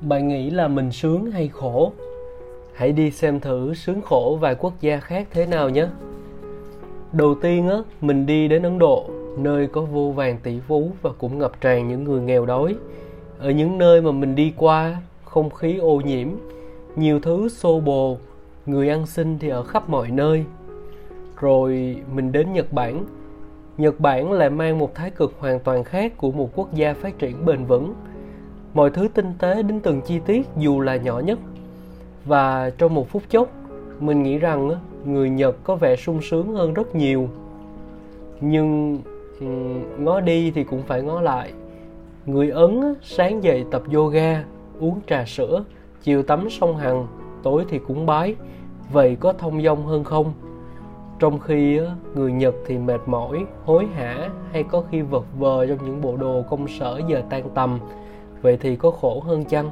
bạn nghĩ là mình sướng hay khổ? Hãy đi xem thử sướng khổ vài quốc gia khác thế nào nhé. Đầu tiên á, mình đi đến ấn độ, nơi có vô vàng tỷ phú và cũng ngập tràn những người nghèo đói. Ở những nơi mà mình đi qua, không khí ô nhiễm, nhiều thứ xô bồ, người ăn xin thì ở khắp mọi nơi. Rồi mình đến nhật bản. Nhật bản lại mang một thái cực hoàn toàn khác của một quốc gia phát triển bền vững mọi thứ tinh tế đến từng chi tiết dù là nhỏ nhất. Và trong một phút chốc, mình nghĩ rằng người nhật có vẻ sung sướng hơn rất nhiều. Nhưng ngó đi thì cũng phải ngó lại. Người ấn sáng dậy tập yoga, uống trà sữa, chiều tắm sông hằng tối thì cúng bái. Vậy có thông dong hơn không? Trong khi người nhật thì mệt mỏi, hối hả, hay có khi vật vờ trong những bộ đồ công sở giờ tan tầm vậy thì có khổ hơn chăng?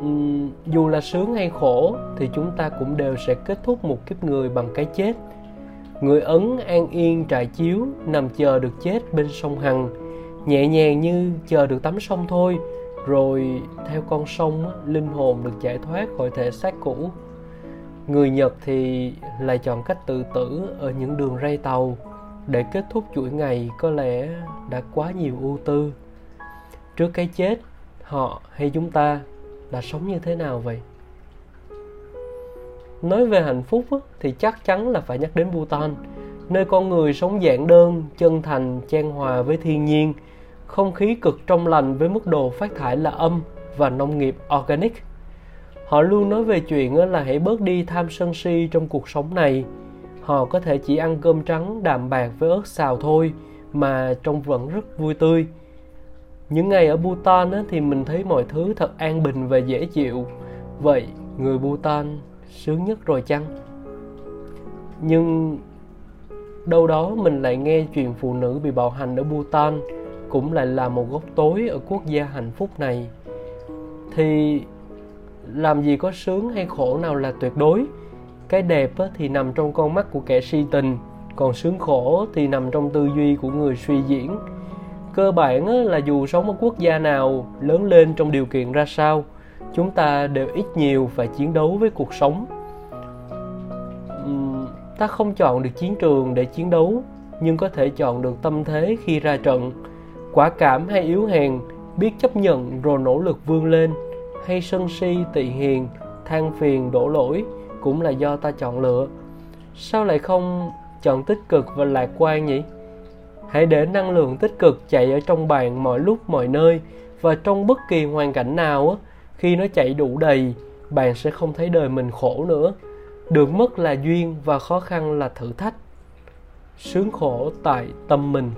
Uhm, dù là sướng hay khổ thì chúng ta cũng đều sẽ kết thúc một kiếp người bằng cái chết. Người ấn an yên trại chiếu nằm chờ được chết bên sông hằng. Nhẹ nhàng như chờ được tắm sông thôi rồi theo con sông linh hồn được giải thoát khỏi thể xác cũ. Người nhật thì lại chọn cách tự tử ở những đường ray tàu. Để kết thúc chuỗi ngày có lẽ đã quá nhiều ưu tư trước cái chết, họ hay chúng ta đã sống như thế nào vậy? Nói về hạnh phúc thì chắc chắn là phải nhắc đến Bhutan, nơi con người sống giản đơn, chân thành, chan hòa với thiên nhiên, không khí cực trong lành với mức độ phát thải là âm và nông nghiệp organic. Họ luôn nói về chuyện là hãy bớt đi tham sân si trong cuộc sống này. Họ có thể chỉ ăn cơm trắng, đạm bạc với ớt xào thôi, mà trông vẫn rất vui tươi những ngày ở Bhutan á, thì mình thấy mọi thứ thật an bình và dễ chịu. Vậy người Bhutan sướng nhất rồi chăng? Nhưng đâu đó mình lại nghe chuyện phụ nữ bị bạo hành ở Bhutan cũng lại là một góc tối ở quốc gia hạnh phúc này. Thì làm gì có sướng hay khổ nào là tuyệt đối. Cái đẹp thì nằm trong con mắt của kẻ si tình còn sướng khổ thì nằm trong tư duy của người suy diễn cơ bản là dù sống ở quốc gia nào, lớn lên trong điều kiện ra sao, chúng ta đều ít nhiều phải chiến đấu với cuộc sống. Ta không chọn được chiến trường để chiến đấu, nhưng có thể chọn được tâm thế khi ra trận. Quả cảm hay yếu hèn, biết chấp nhận rồi nỗ lực vươn lên, hay sân si, tị hiền, than phiền, đổ lỗi cũng là do ta chọn lựa. Sao lại không chọn tích cực và lạc quan nhỉ? Hãy để năng lượng tích cực chạy ở trong bạn mọi lúc, mọi nơi và trong bất kỳ hoàn cảnh nào khi nó chạy đủ đầy, bạn sẽ không thấy đời mình khổ nữa. Được mất là duyên và khó khăn là thử thách. Sướng khổ tại tâm mình.